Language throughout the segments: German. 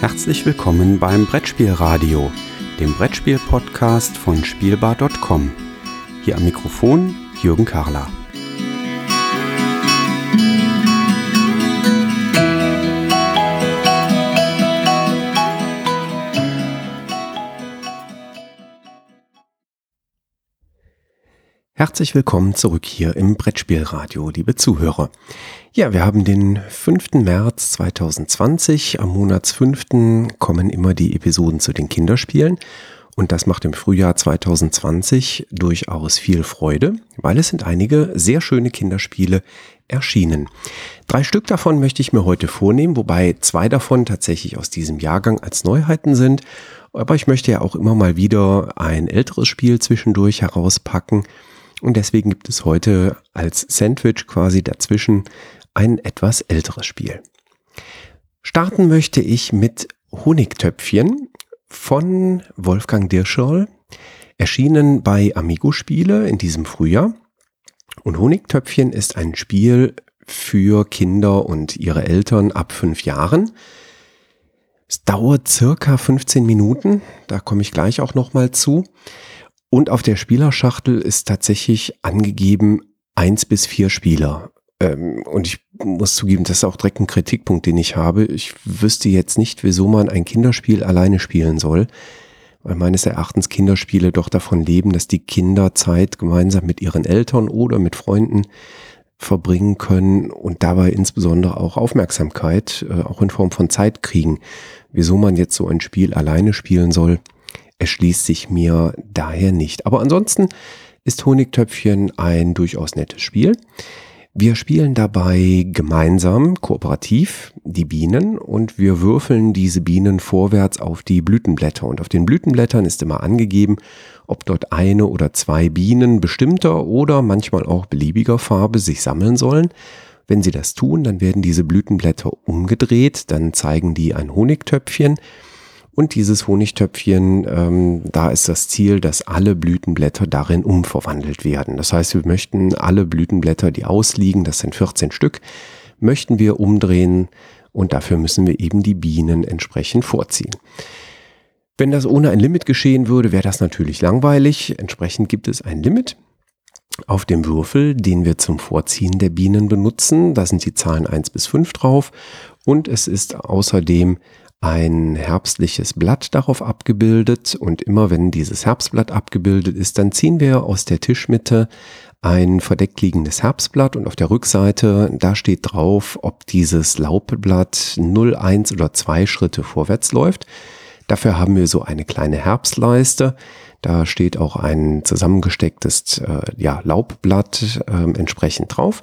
Herzlich willkommen beim Brettspielradio, dem Brettspiel-Podcast von Spielbar.com. Hier am Mikrofon Jürgen Karler. Herzlich willkommen zurück hier im Brettspielradio, liebe Zuhörer. Ja, wir haben den 5. März 2020. Am Monatsfünften kommen immer die Episoden zu den Kinderspielen. Und das macht im Frühjahr 2020 durchaus viel Freude, weil es sind einige sehr schöne Kinderspiele erschienen. Drei Stück davon möchte ich mir heute vornehmen, wobei zwei davon tatsächlich aus diesem Jahrgang als Neuheiten sind. Aber ich möchte ja auch immer mal wieder ein älteres Spiel zwischendurch herauspacken. Und deswegen gibt es heute als Sandwich quasi dazwischen ein etwas älteres Spiel. Starten möchte ich mit Honigtöpfchen von Wolfgang Dirschall, erschienen bei Amigo Spiele in diesem Frühjahr. Und Honigtöpfchen ist ein Spiel für Kinder und ihre Eltern ab fünf Jahren. Es dauert circa 15 Minuten, da komme ich gleich auch nochmal zu. Und auf der Spielerschachtel ist tatsächlich angegeben eins bis vier Spieler. Ähm, und ich muss zugeben, das ist auch direkt ein Kritikpunkt, den ich habe. Ich wüsste jetzt nicht, wieso man ein Kinderspiel alleine spielen soll. Weil meines Erachtens Kinderspiele doch davon leben, dass die Kinder Zeit gemeinsam mit ihren Eltern oder mit Freunden verbringen können und dabei insbesondere auch Aufmerksamkeit, äh, auch in Form von Zeit kriegen. Wieso man jetzt so ein Spiel alleine spielen soll, erschließt sich mir daher nicht. Aber ansonsten ist Honigtöpfchen ein durchaus nettes Spiel. Wir spielen dabei gemeinsam, kooperativ, die Bienen und wir würfeln diese Bienen vorwärts auf die Blütenblätter. Und auf den Blütenblättern ist immer angegeben, ob dort eine oder zwei Bienen bestimmter oder manchmal auch beliebiger Farbe sich sammeln sollen. Wenn sie das tun, dann werden diese Blütenblätter umgedreht, dann zeigen die ein Honigtöpfchen und dieses Honigtöpfchen, ähm, da ist das Ziel, dass alle Blütenblätter darin umverwandelt werden. Das heißt, wir möchten alle Blütenblätter, die ausliegen, das sind 14 Stück, möchten wir umdrehen und dafür müssen wir eben die Bienen entsprechend vorziehen. Wenn das ohne ein Limit geschehen würde, wäre das natürlich langweilig. Entsprechend gibt es ein Limit auf dem Würfel, den wir zum Vorziehen der Bienen benutzen. Da sind die Zahlen 1 bis 5 drauf und es ist außerdem ein herbstliches Blatt darauf abgebildet und immer wenn dieses Herbstblatt abgebildet ist, dann ziehen wir aus der Tischmitte ein verdeckt liegendes Herbstblatt und auf der Rückseite, da steht drauf, ob dieses Laubblatt 0, 1 oder 2 Schritte vorwärts läuft. Dafür haben wir so eine kleine Herbstleiste. Da steht auch ein zusammengestecktes äh, ja, Laubblatt äh, entsprechend drauf.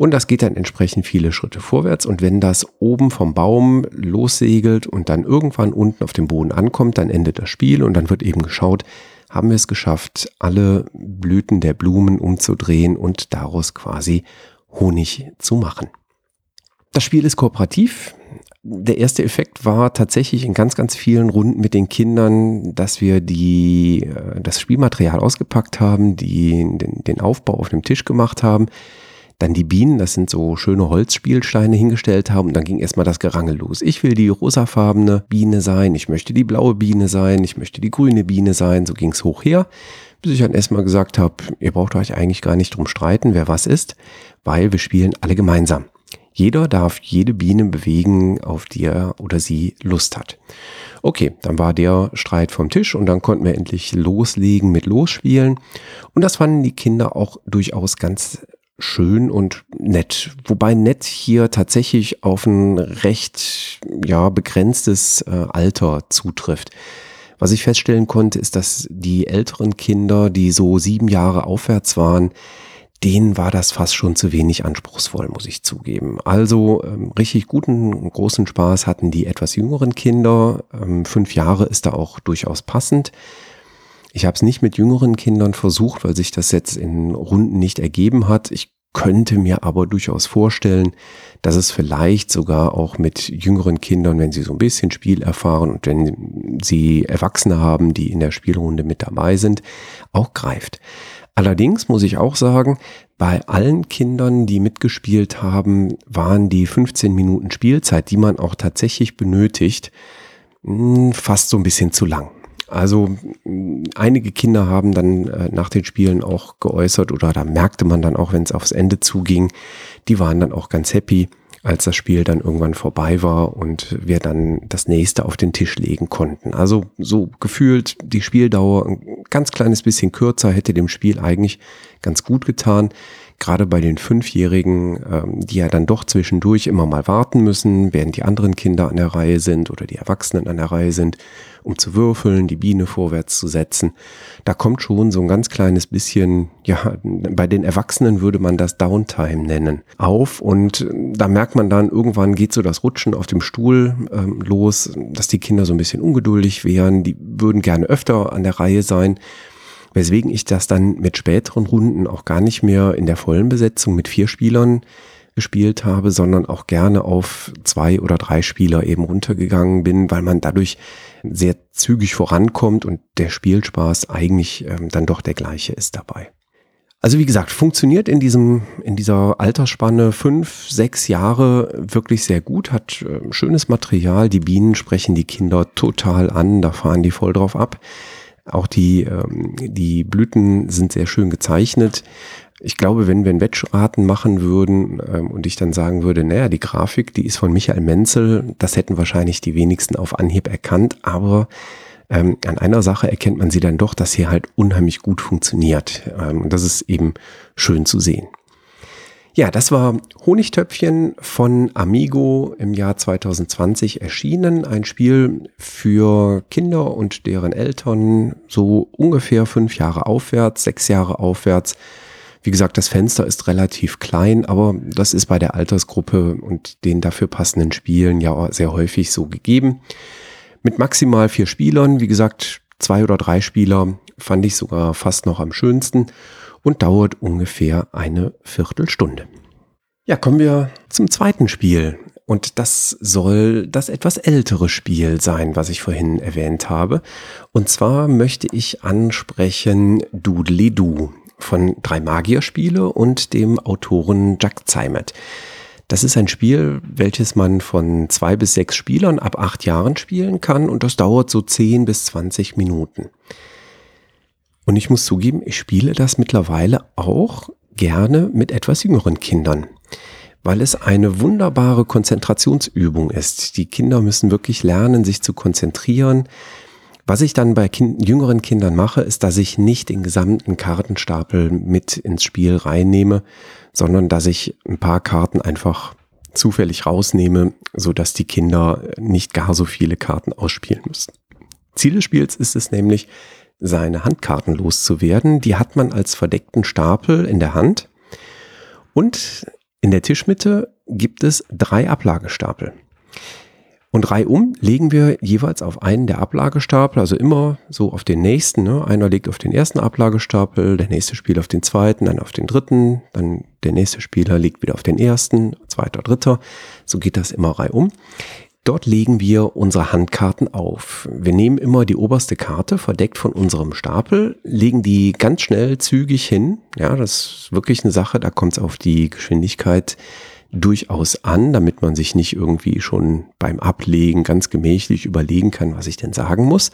Und das geht dann entsprechend viele Schritte vorwärts. Und wenn das oben vom Baum lossegelt und dann irgendwann unten auf dem Boden ankommt, dann endet das Spiel und dann wird eben geschaut, haben wir es geschafft, alle Blüten der Blumen umzudrehen und daraus quasi Honig zu machen. Das Spiel ist kooperativ. Der erste Effekt war tatsächlich in ganz, ganz vielen Runden mit den Kindern, dass wir die, äh, das Spielmaterial ausgepackt haben, die, den, den Aufbau auf dem Tisch gemacht haben dann die Bienen, das sind so schöne Holzspielsteine hingestellt haben und dann ging erstmal das Gerangel los. Ich will die rosafarbene Biene sein, ich möchte die blaue Biene sein, ich möchte die grüne Biene sein, so ging es hoch her, bis ich dann erstmal gesagt habe, ihr braucht euch eigentlich gar nicht drum streiten, wer was ist, weil wir spielen alle gemeinsam. Jeder darf jede Biene bewegen, auf die er oder sie Lust hat. Okay, dann war der Streit vom Tisch und dann konnten wir endlich loslegen mit Losspielen. Und das fanden die Kinder auch durchaus ganz schön und nett. Wobei nett hier tatsächlich auf ein recht ja, begrenztes äh, Alter zutrifft. Was ich feststellen konnte, ist, dass die älteren Kinder, die so sieben Jahre aufwärts waren, denen war das fast schon zu wenig anspruchsvoll, muss ich zugeben. Also ähm, richtig guten, großen Spaß hatten die etwas jüngeren Kinder. Ähm, fünf Jahre ist da auch durchaus passend. Ich habe es nicht mit jüngeren Kindern versucht, weil sich das jetzt in Runden nicht ergeben hat. Ich könnte mir aber durchaus vorstellen, dass es vielleicht sogar auch mit jüngeren Kindern, wenn sie so ein bisschen Spiel erfahren und wenn sie Erwachsene haben, die in der Spielrunde mit dabei sind, auch greift. Allerdings muss ich auch sagen, bei allen Kindern, die mitgespielt haben, waren die 15 Minuten Spielzeit, die man auch tatsächlich benötigt, hm, fast so ein bisschen zu lang. Also einige Kinder haben dann äh, nach den Spielen auch geäußert oder da merkte man dann auch, wenn es aufs Ende zuging, die waren dann auch ganz happy, als das Spiel dann irgendwann vorbei war und wir dann das nächste auf den Tisch legen konnten. Also so gefühlt die Spieldauer ein ganz kleines bisschen kürzer hätte dem Spiel eigentlich ganz gut getan gerade bei den Fünfjährigen, ähm, die ja dann doch zwischendurch immer mal warten müssen, während die anderen Kinder an der Reihe sind oder die Erwachsenen an der Reihe sind, um zu würfeln, die Biene vorwärts zu setzen. Da kommt schon so ein ganz kleines bisschen, ja, bei den Erwachsenen würde man das Downtime nennen, auf. Und da merkt man dann, irgendwann geht so das Rutschen auf dem Stuhl ähm, los, dass die Kinder so ein bisschen ungeduldig wären, die würden gerne öfter an der Reihe sein weswegen ich das dann mit späteren Runden auch gar nicht mehr in der vollen Besetzung mit vier Spielern gespielt habe, sondern auch gerne auf zwei oder drei Spieler eben runtergegangen bin, weil man dadurch sehr zügig vorankommt und der Spielspaß eigentlich ähm, dann doch der gleiche ist dabei. Also wie gesagt, funktioniert in diesem, in dieser Altersspanne fünf, sechs Jahre wirklich sehr gut, hat äh, schönes Material, die Bienen sprechen die Kinder total an, da fahren die voll drauf ab. Auch die, ähm, die Blüten sind sehr schön gezeichnet. Ich glaube, wenn wir einen Wettschraten machen würden ähm, und ich dann sagen würde, naja, die Grafik, die ist von Michael Menzel, das hätten wahrscheinlich die wenigsten auf Anhieb erkannt, aber ähm, an einer Sache erkennt man sie dann doch, dass hier halt unheimlich gut funktioniert. Ähm, und das ist eben schön zu sehen. Ja, das war Honigtöpfchen von Amigo im Jahr 2020 erschienen. Ein Spiel für Kinder und deren Eltern, so ungefähr fünf Jahre aufwärts, sechs Jahre aufwärts. Wie gesagt, das Fenster ist relativ klein, aber das ist bei der Altersgruppe und den dafür passenden Spielen ja sehr häufig so gegeben. Mit maximal vier Spielern, wie gesagt, zwei oder drei Spieler fand ich sogar fast noch am schönsten und dauert ungefähr eine Viertelstunde. Ja, kommen wir zum zweiten Spiel. Und das soll das etwas ältere Spiel sein, was ich vorhin erwähnt habe. Und zwar möchte ich ansprechen Doodly Doo von drei Magierspiele und dem Autoren Jack Zeimet. Das ist ein Spiel, welches man von zwei bis sechs Spielern ab acht Jahren spielen kann und das dauert so zehn bis zwanzig Minuten. Und ich muss zugeben, ich spiele das mittlerweile auch gerne mit etwas jüngeren Kindern, weil es eine wunderbare Konzentrationsübung ist. Die Kinder müssen wirklich lernen, sich zu konzentrieren. Was ich dann bei kind jüngeren Kindern mache, ist, dass ich nicht den gesamten Kartenstapel mit ins Spiel reinnehme, sondern dass ich ein paar Karten einfach zufällig rausnehme, so dass die Kinder nicht gar so viele Karten ausspielen müssen. Ziel des Spiels ist es nämlich, seine Handkarten loszuwerden. Die hat man als verdeckten Stapel in der Hand. Und in der Tischmitte gibt es drei Ablagestapel. Und reihum legen wir jeweils auf einen der Ablagestapel, also immer so auf den nächsten. Ne? Einer legt auf den ersten Ablagestapel, der nächste Spieler auf den zweiten, dann auf den dritten, dann der nächste Spieler legt wieder auf den ersten, zweiter, dritter. So geht das immer reihum. Dort legen wir unsere Handkarten auf. Wir nehmen immer die oberste Karte, verdeckt von unserem Stapel, legen die ganz schnell zügig hin. Ja, das ist wirklich eine Sache, da kommt es auf die Geschwindigkeit durchaus an, damit man sich nicht irgendwie schon beim Ablegen ganz gemächlich überlegen kann, was ich denn sagen muss.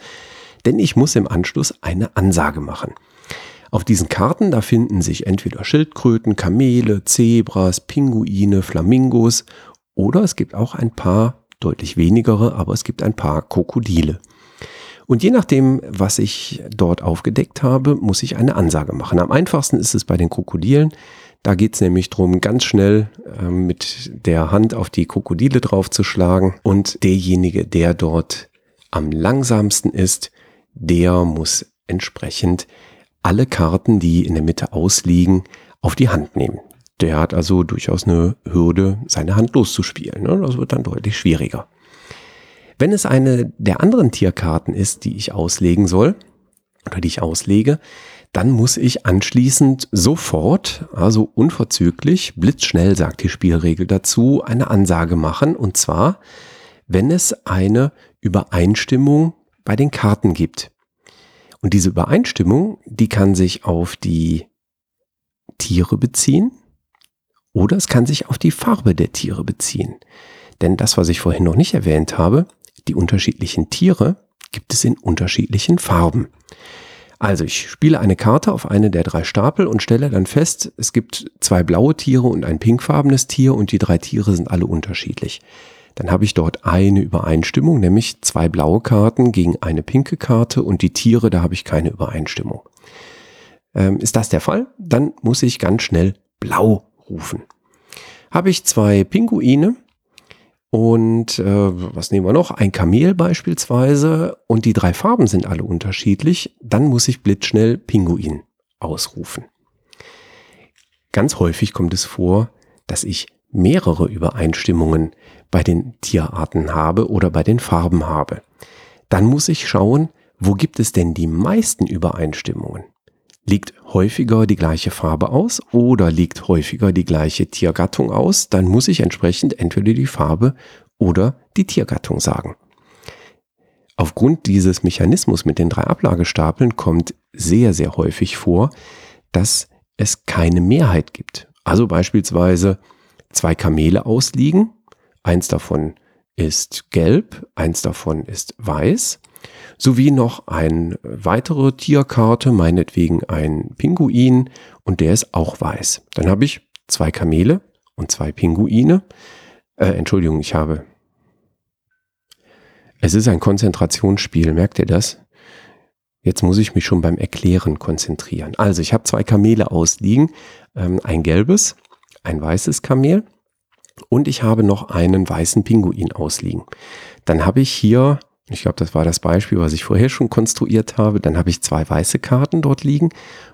Denn ich muss im Anschluss eine Ansage machen. Auf diesen Karten, da finden sich entweder Schildkröten, Kamele, Zebras, Pinguine, Flamingos oder es gibt auch ein paar deutlich wenigere, aber es gibt ein paar Krokodile. Und je nachdem, was ich dort aufgedeckt habe, muss ich eine Ansage machen. Am einfachsten ist es bei den Krokodilen. Da geht es nämlich darum, ganz schnell äh, mit der Hand auf die Krokodile draufzuschlagen. Und derjenige, der dort am langsamsten ist, der muss entsprechend alle Karten, die in der Mitte ausliegen, auf die Hand nehmen. Der hat also durchaus eine Hürde, seine Hand loszuspielen. Ne? Das wird dann deutlich schwieriger. Wenn es eine der anderen Tierkarten ist, die ich auslegen soll oder die ich auslege, dann muss ich anschließend sofort, also unverzüglich, blitzschnell sagt die Spielregel dazu, eine Ansage machen. Und zwar, wenn es eine Übereinstimmung bei den Karten gibt. Und diese Übereinstimmung, die kann sich auf die Tiere beziehen oder es kann sich auf die Farbe der Tiere beziehen. Denn das, was ich vorhin noch nicht erwähnt habe, die unterschiedlichen Tiere gibt es in unterschiedlichen Farben. Also ich spiele eine Karte auf eine der drei Stapel und stelle dann fest, es gibt zwei blaue Tiere und ein pinkfarbenes Tier und die drei Tiere sind alle unterschiedlich. Dann habe ich dort eine Übereinstimmung, nämlich zwei blaue Karten gegen eine pinke Karte und die Tiere, da habe ich keine Übereinstimmung. Ähm, ist das der Fall? Dann muss ich ganz schnell blau rufen. Habe ich zwei Pinguine und äh, was nehmen wir noch? Ein Kamel beispielsweise und die drei Farben sind alle unterschiedlich, dann muss ich blitzschnell Pinguin ausrufen. Ganz häufig kommt es vor, dass ich mehrere Übereinstimmungen bei den Tierarten habe oder bei den Farben habe. Dann muss ich schauen, wo gibt es denn die meisten Übereinstimmungen? Liegt häufiger die gleiche Farbe aus oder liegt häufiger die gleiche Tiergattung aus, dann muss ich entsprechend entweder die Farbe oder die Tiergattung sagen. Aufgrund dieses Mechanismus mit den drei Ablagestapeln kommt sehr, sehr häufig vor, dass es keine Mehrheit gibt. Also beispielsweise zwei Kamele ausliegen, eins davon ist gelb, eins davon ist weiß sowie noch eine weitere Tierkarte, meinetwegen ein Pinguin und der ist auch weiß. Dann habe ich zwei Kamele und zwei Pinguine. Äh, Entschuldigung, ich habe. Es ist ein Konzentrationsspiel, merkt ihr das? Jetzt muss ich mich schon beim Erklären konzentrieren. Also ich habe zwei Kamele ausliegen, ähm, ein gelbes, ein weißes Kamel und ich habe noch einen weißen Pinguin ausliegen. Dann habe ich hier ich glaube, das war das Beispiel, was ich vorher schon konstruiert habe. Dann habe ich zwei weiße Karten dort liegen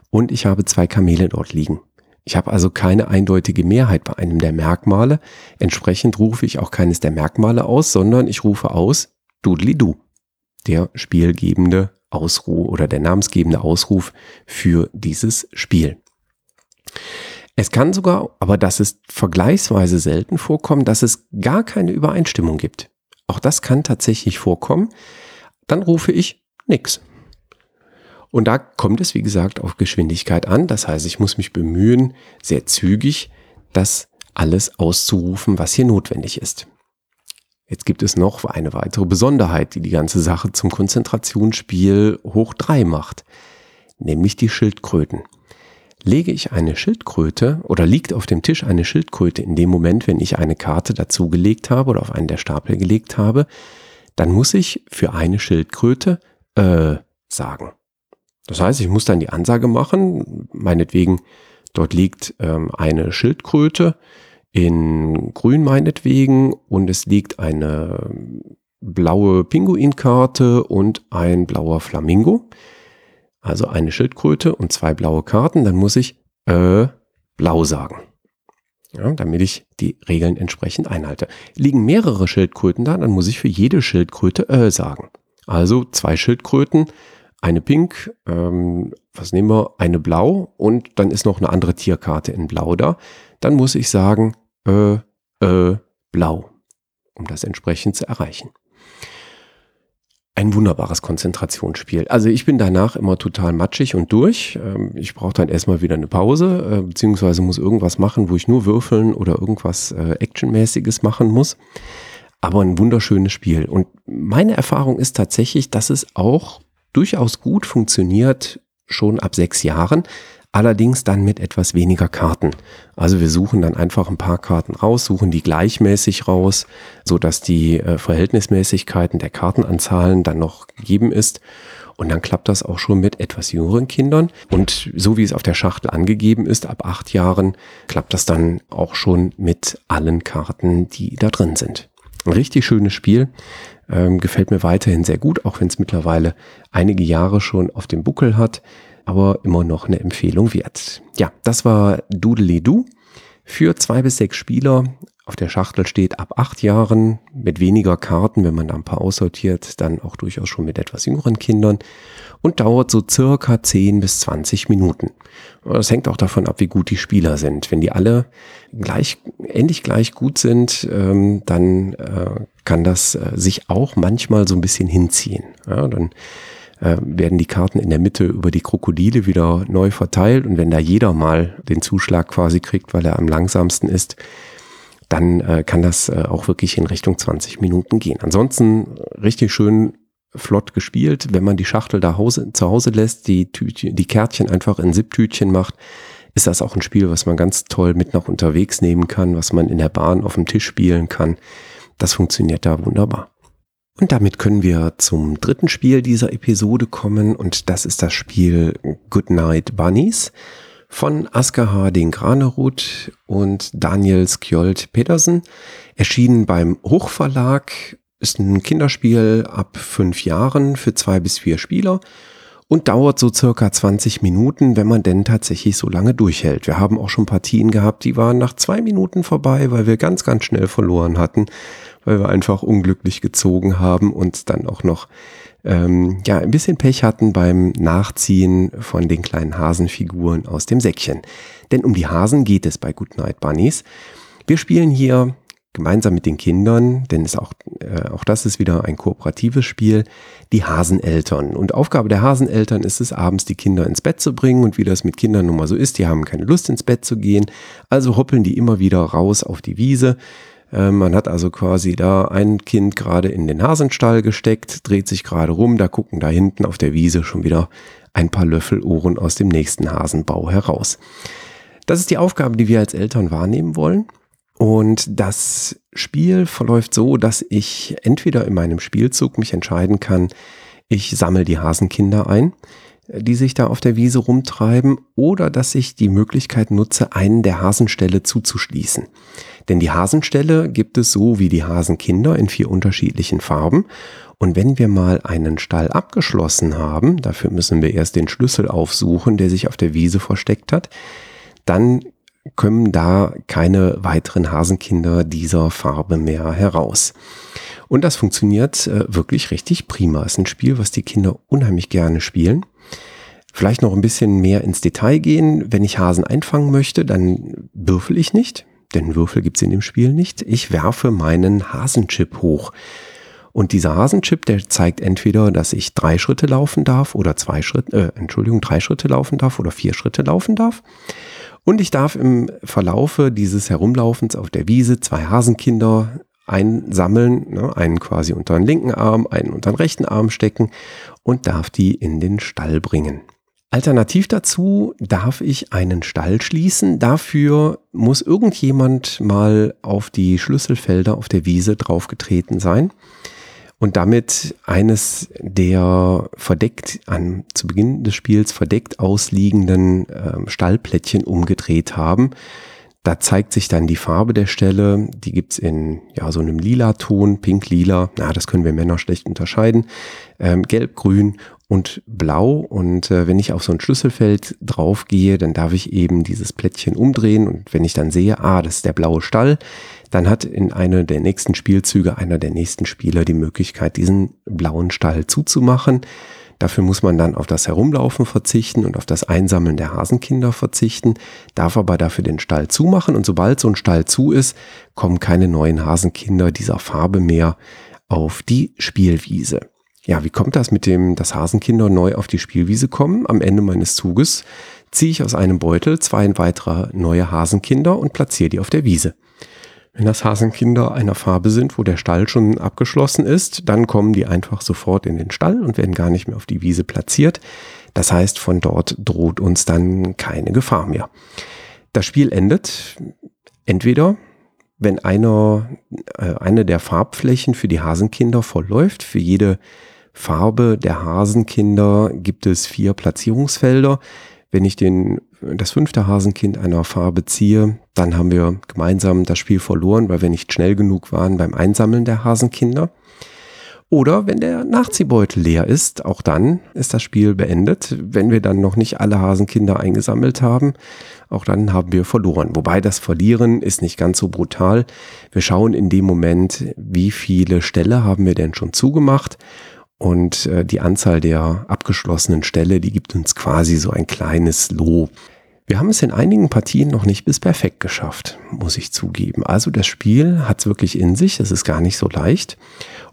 und ich habe zwei Kamele dort liegen. Ich habe also keine eindeutige Mehrheit bei einem der Merkmale. Entsprechend rufe ich auch keines der Merkmale aus, sondern ich rufe aus Dudli-Du, der spielgebende Ausruf oder der namensgebende Ausruf für dieses Spiel. Es kann sogar, aber das ist vergleichsweise selten vorkommen, dass es gar keine Übereinstimmung gibt. Auch das kann tatsächlich vorkommen. Dann rufe ich nix. Und da kommt es, wie gesagt, auf Geschwindigkeit an. Das heißt, ich muss mich bemühen, sehr zügig das alles auszurufen, was hier notwendig ist. Jetzt gibt es noch eine weitere Besonderheit, die die ganze Sache zum Konzentrationsspiel hoch drei macht, nämlich die Schildkröten lege ich eine Schildkröte oder liegt auf dem Tisch eine Schildkröte in dem Moment, wenn ich eine Karte dazugelegt habe oder auf einen der Stapel gelegt habe, dann muss ich für eine Schildkröte äh sagen. Das heißt, ich muss dann die Ansage machen, meinetwegen, dort liegt ähm, eine Schildkröte in grün meinetwegen und es liegt eine blaue Pinguinkarte und ein blauer Flamingo also eine Schildkröte und zwei blaue Karten, dann muss ich äh, blau sagen. Ja, damit ich die Regeln entsprechend einhalte. Liegen mehrere Schildkröten da, dann muss ich für jede Schildkröte äh sagen. Also zwei Schildkröten, eine pink, ähm, was nehmen wir, eine blau und dann ist noch eine andere Tierkarte in blau da. Dann muss ich sagen äh, äh, blau, um das entsprechend zu erreichen ein wunderbares Konzentrationsspiel. Also ich bin danach immer total matschig und durch. Ähm, ich brauche dann erstmal wieder eine Pause, äh, beziehungsweise muss irgendwas machen, wo ich nur würfeln oder irgendwas äh, Actionmäßiges machen muss. Aber ein wunderschönes Spiel. Und meine Erfahrung ist tatsächlich, dass es auch durchaus gut funktioniert, schon ab sechs Jahren allerdings dann mit etwas weniger Karten. Also wir suchen dann einfach ein paar Karten raus, suchen die gleichmäßig raus, so dass die äh, Verhältnismäßigkeiten der Kartenanzahlen dann noch gegeben ist. Und dann klappt das auch schon mit etwas jüngeren Kindern. Und so wie es auf der Schachtel angegeben ist, ab acht Jahren klappt das dann auch schon mit allen Karten, die da drin sind. Ein richtig schönes Spiel. Ähm, gefällt mir weiterhin sehr gut, auch wenn es mittlerweile einige Jahre schon auf dem Buckel hat aber immer noch eine Empfehlung wert. Ja, das war Doodly Doo für zwei bis sechs Spieler. Auf der Schachtel steht ab acht Jahren mit weniger Karten, wenn man da ein paar aussortiert, dann auch durchaus schon mit etwas jüngeren Kindern und dauert so circa 10 bis 20 Minuten. Das hängt auch davon ab, wie gut die Spieler sind. Wenn die alle gleich, ähnlich gleich gut sind, ähm, dann äh, kann das äh, sich auch manchmal so ein bisschen hinziehen. Ja, dann äh, werden die Karten in der Mitte über die Krokodile wieder neu verteilt. Und wenn da jeder mal den Zuschlag quasi kriegt, weil er am langsamsten ist, dann äh, kann das äh, auch wirklich in Richtung 20 Minuten gehen. Ansonsten richtig schön flott gespielt. Wenn man die Schachtel da Hause, zu Hause lässt, die, Tütchen, die Kärtchen einfach in Sipptütchen macht, ist das auch ein Spiel, was man ganz toll mit nach unterwegs nehmen kann, was man in der Bahn auf dem Tisch spielen kann. Das funktioniert da wunderbar. Und damit können wir zum dritten Spiel dieser Episode kommen und das ist das Spiel Goodnight Bunnies von Asker Harding Granerud und Daniel Skjold Pedersen. Erschienen beim Hochverlag, ist ein Kinderspiel ab fünf Jahren für zwei bis vier Spieler und dauert so circa 20 Minuten, wenn man denn tatsächlich so lange durchhält. Wir haben auch schon Partien gehabt, die waren nach zwei Minuten vorbei, weil wir ganz, ganz schnell verloren hatten, weil wir einfach unglücklich gezogen haben und dann auch noch ähm, ja ein bisschen Pech hatten beim Nachziehen von den kleinen Hasenfiguren aus dem Säckchen. Denn um die Hasen geht es bei Goodnight Bunnies. Wir spielen hier gemeinsam mit den Kindern, denn ist auch, äh, auch das ist wieder ein kooperatives Spiel, die Haseneltern. Und Aufgabe der Haseneltern ist es, abends die Kinder ins Bett zu bringen. Und wie das mit Kindern nun mal so ist, die haben keine Lust ins Bett zu gehen. Also hoppeln die immer wieder raus auf die Wiese. Äh, man hat also quasi da ein Kind gerade in den Hasenstall gesteckt, dreht sich gerade rum, da gucken da hinten auf der Wiese schon wieder ein paar Löffelohren aus dem nächsten Hasenbau heraus. Das ist die Aufgabe, die wir als Eltern wahrnehmen wollen. Und das Spiel verläuft so, dass ich entweder in meinem Spielzug mich entscheiden kann, ich sammle die Hasenkinder ein, die sich da auf der Wiese rumtreiben, oder dass ich die Möglichkeit nutze, einen der Hasenställe zuzuschließen. Denn die Hasenställe gibt es so wie die Hasenkinder in vier unterschiedlichen Farben. Und wenn wir mal einen Stall abgeschlossen haben, dafür müssen wir erst den Schlüssel aufsuchen, der sich auf der Wiese versteckt hat, dann kommen da keine weiteren Hasenkinder dieser Farbe mehr heraus. Und das funktioniert äh, wirklich richtig prima. Es ist ein Spiel, was die Kinder unheimlich gerne spielen. Vielleicht noch ein bisschen mehr ins Detail gehen. Wenn ich Hasen einfangen möchte, dann würfel ich nicht, denn Würfel gibt's in dem Spiel nicht. Ich werfe meinen Hasenchip hoch. Und dieser Hasenchip, der zeigt entweder, dass ich drei Schritte laufen darf oder zwei Schritte, äh, Entschuldigung, drei Schritte laufen darf oder vier Schritte laufen darf. Und ich darf im Verlaufe dieses Herumlaufens auf der Wiese zwei Hasenkinder einsammeln, ne, einen quasi unter den linken Arm, einen unter den rechten Arm stecken und darf die in den Stall bringen. Alternativ dazu darf ich einen Stall schließen. Dafür muss irgendjemand mal auf die Schlüsselfelder auf der Wiese draufgetreten sein und damit eines der verdeckt an zu Beginn des Spiels verdeckt ausliegenden äh, Stallplättchen umgedreht haben. Da zeigt sich dann die Farbe der Stelle. Die gibt's in ja, so einem lila Ton, pink-lila. Na, das können wir Männer schlecht unterscheiden. Ähm, Gelb, grün und blau. Und äh, wenn ich auf so ein Schlüsselfeld draufgehe, dann darf ich eben dieses Plättchen umdrehen. Und wenn ich dann sehe, ah, das ist der blaue Stall, dann hat in einer der nächsten Spielzüge einer der nächsten Spieler die Möglichkeit, diesen blauen Stall zuzumachen. Dafür muss man dann auf das Herumlaufen verzichten und auf das Einsammeln der Hasenkinder verzichten, darf aber dafür den Stall zumachen und sobald so ein Stall zu ist, kommen keine neuen Hasenkinder dieser Farbe mehr auf die Spielwiese. Ja, wie kommt das mit dem, dass Hasenkinder neu auf die Spielwiese kommen? Am Ende meines Zuges ziehe ich aus einem Beutel zwei weitere neue Hasenkinder und platziere die auf der Wiese. Wenn das Hasenkinder einer Farbe sind, wo der Stall schon abgeschlossen ist, dann kommen die einfach sofort in den Stall und werden gar nicht mehr auf die Wiese platziert. Das heißt, von dort droht uns dann keine Gefahr mehr. Das Spiel endet entweder, wenn einer, äh, eine der Farbflächen für die Hasenkinder vollläuft. Für jede Farbe der Hasenkinder gibt es vier Platzierungsfelder. Wenn ich den, das fünfte Hasenkind einer Farbe ziehe, dann haben wir gemeinsam das Spiel verloren, weil wir nicht schnell genug waren beim Einsammeln der Hasenkinder. Oder wenn der Nachziehbeutel leer ist, auch dann ist das Spiel beendet. Wenn wir dann noch nicht alle Hasenkinder eingesammelt haben, auch dann haben wir verloren. Wobei das Verlieren ist nicht ganz so brutal. Wir schauen in dem Moment, wie viele Ställe haben wir denn schon zugemacht und äh, die Anzahl der abgeschlossenen Ställe, die gibt uns quasi so ein kleines Lob. Wir haben es in einigen Partien noch nicht bis perfekt geschafft, muss ich zugeben. Also das Spiel hat es wirklich in sich, es ist gar nicht so leicht.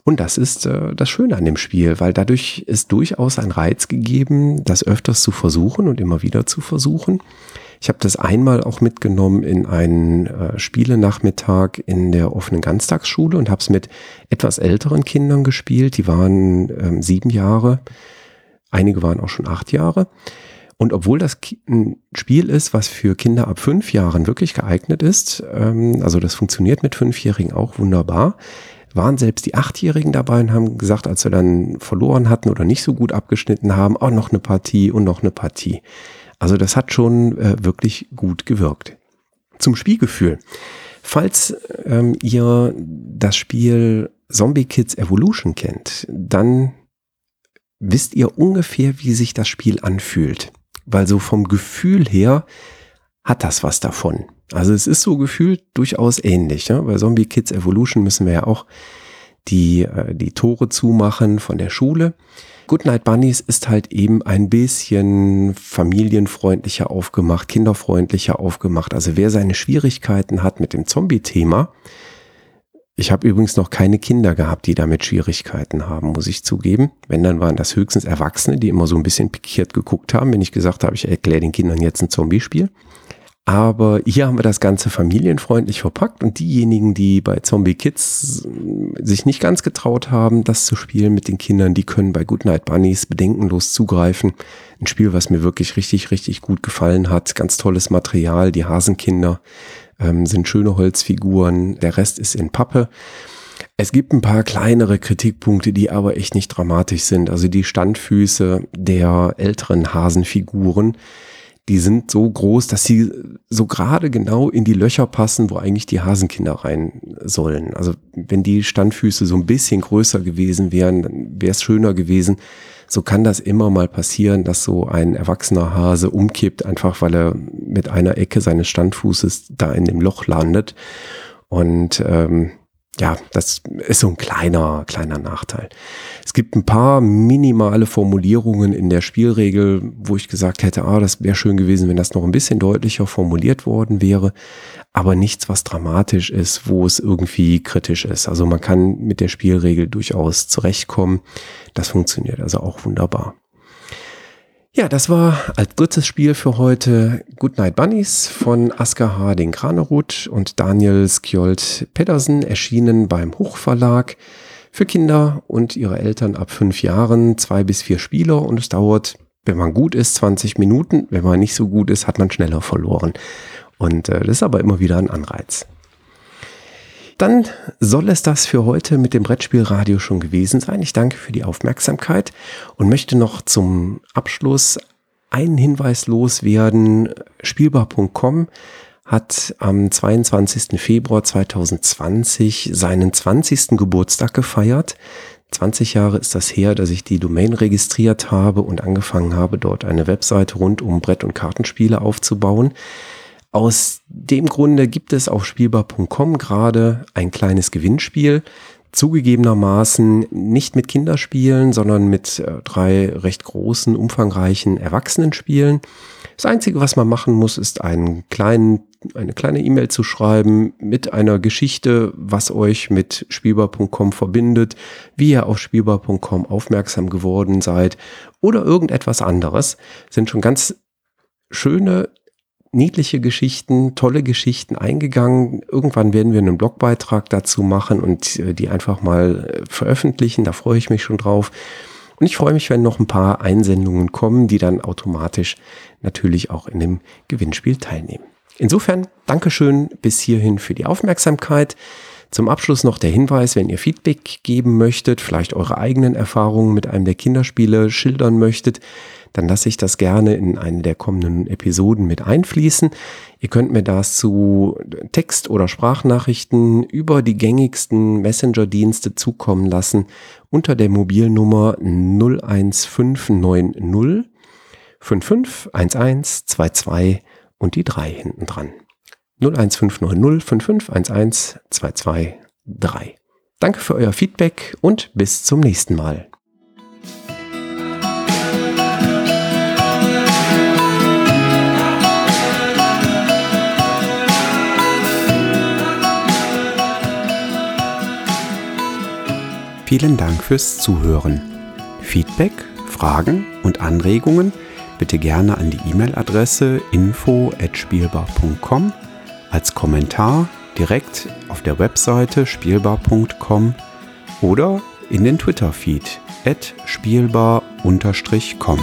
Und das ist äh, das Schöne an dem Spiel, weil dadurch ist durchaus ein Reiz gegeben, das öfters zu versuchen und immer wieder zu versuchen. Ich habe das einmal auch mitgenommen in einen äh, Spielenachmittag in der offenen Ganztagsschule und habe es mit etwas älteren Kindern gespielt. Die waren ähm, sieben Jahre, einige waren auch schon acht Jahre. Und obwohl das ein Spiel ist, was für Kinder ab fünf Jahren wirklich geeignet ist, ähm, also das funktioniert mit Fünfjährigen auch wunderbar, waren selbst die Achtjährigen dabei und haben gesagt, als wir dann verloren hatten oder nicht so gut abgeschnitten haben, auch oh, noch eine Partie und noch eine Partie. Also das hat schon äh, wirklich gut gewirkt. Zum Spielgefühl. Falls ähm, ihr das Spiel Zombie Kids Evolution kennt, dann wisst ihr ungefähr, wie sich das Spiel anfühlt. Weil so vom Gefühl her hat das was davon. Also es ist so gefühlt durchaus ähnlich. Ja? Bei Zombie Kids Evolution müssen wir ja auch die, äh, die Tore zumachen von der Schule. Goodnight Bunnies ist halt eben ein bisschen familienfreundlicher aufgemacht, kinderfreundlicher aufgemacht. Also wer seine Schwierigkeiten hat mit dem Zombie-Thema, ich habe übrigens noch keine Kinder gehabt, die damit Schwierigkeiten haben, muss ich zugeben. Wenn, dann waren das höchstens Erwachsene, die immer so ein bisschen pikiert geguckt haben, wenn ich gesagt habe, ich erkläre den Kindern jetzt ein Zombie-Spiel. Aber hier haben wir das Ganze familienfreundlich verpackt und diejenigen, die bei Zombie Kids sich nicht ganz getraut haben, das zu spielen mit den Kindern, die können bei Goodnight Bunnies bedenkenlos zugreifen. Ein Spiel, was mir wirklich richtig, richtig gut gefallen hat. Ganz tolles Material. Die Hasenkinder ähm, sind schöne Holzfiguren. Der Rest ist in Pappe. Es gibt ein paar kleinere Kritikpunkte, die aber echt nicht dramatisch sind. Also die Standfüße der älteren Hasenfiguren die sind so groß, dass sie so gerade genau in die Löcher passen, wo eigentlich die Hasenkinder rein sollen. Also wenn die Standfüße so ein bisschen größer gewesen wären, dann wäre es schöner gewesen. So kann das immer mal passieren, dass so ein erwachsener Hase umkippt, einfach weil er mit einer Ecke seines Standfußes da in dem Loch landet. Und ähm, ja, das ist so ein kleiner, kleiner Nachteil. Es gibt ein paar minimale Formulierungen in der Spielregel, wo ich gesagt hätte, ah, das wäre schön gewesen, wenn das noch ein bisschen deutlicher formuliert worden wäre, aber nichts, was dramatisch ist, wo es irgendwie kritisch ist. Also man kann mit der Spielregel durchaus zurechtkommen. Das funktioniert also auch wunderbar. Ja, das war als drittes Spiel für heute Goodnight Bunnies von Asker Harding Kranerud und Daniel Skjold Pedersen, erschienen beim Hochverlag für Kinder und ihre Eltern ab fünf Jahren, zwei bis vier Spieler und es dauert, wenn man gut ist, 20 Minuten. Wenn man nicht so gut ist, hat man schneller verloren. Und äh, das ist aber immer wieder ein Anreiz. Dann soll es das für heute mit dem Brettspielradio schon gewesen sein. Ich danke für die Aufmerksamkeit und möchte noch zum Abschluss einen Hinweis loswerden. Spielbar.com hat am 22. Februar 2020 seinen 20. Geburtstag gefeiert. 20 Jahre ist das her, dass ich die Domain registriert habe und angefangen habe, dort eine Webseite rund um Brett- und Kartenspiele aufzubauen. Aus dem Grunde gibt es auf spielbar.com gerade ein kleines Gewinnspiel. Zugegebenermaßen nicht mit Kinderspielen, sondern mit äh, drei recht großen, umfangreichen Erwachsenenspielen. Das Einzige, was man machen muss, ist einen kleinen, eine kleine E-Mail zu schreiben mit einer Geschichte, was euch mit spielbar.com verbindet, wie ihr auf spielbar.com aufmerksam geworden seid oder irgendetwas anderes. Das sind schon ganz schöne niedliche Geschichten, tolle Geschichten eingegangen. Irgendwann werden wir einen Blogbeitrag dazu machen und äh, die einfach mal äh, veröffentlichen. Da freue ich mich schon drauf. Und ich freue mich, wenn noch ein paar Einsendungen kommen, die dann automatisch natürlich auch in dem Gewinnspiel teilnehmen. Insofern, Dankeschön bis hierhin für die Aufmerksamkeit. Zum Abschluss noch der Hinweis, wenn ihr Feedback geben möchtet, vielleicht eure eigenen Erfahrungen mit einem der Kinderspiele schildern möchtet, dann lasse ich das gerne in eine der kommenden Episoden mit einfließen. Ihr könnt mir dazu Text- oder Sprachnachrichten über die gängigsten Messenger-Dienste zukommen lassen unter der Mobilnummer 01590 551122 und die 3 hinten dran. 01590 551122 3. Danke für euer Feedback und bis zum nächsten Mal. Vielen Dank fürs Zuhören. Feedback, Fragen und Anregungen bitte gerne an die E-Mail-Adresse info@spielbar.com als Kommentar direkt auf der Webseite spielbar.com oder in den Twitter-Feed spielbar-com.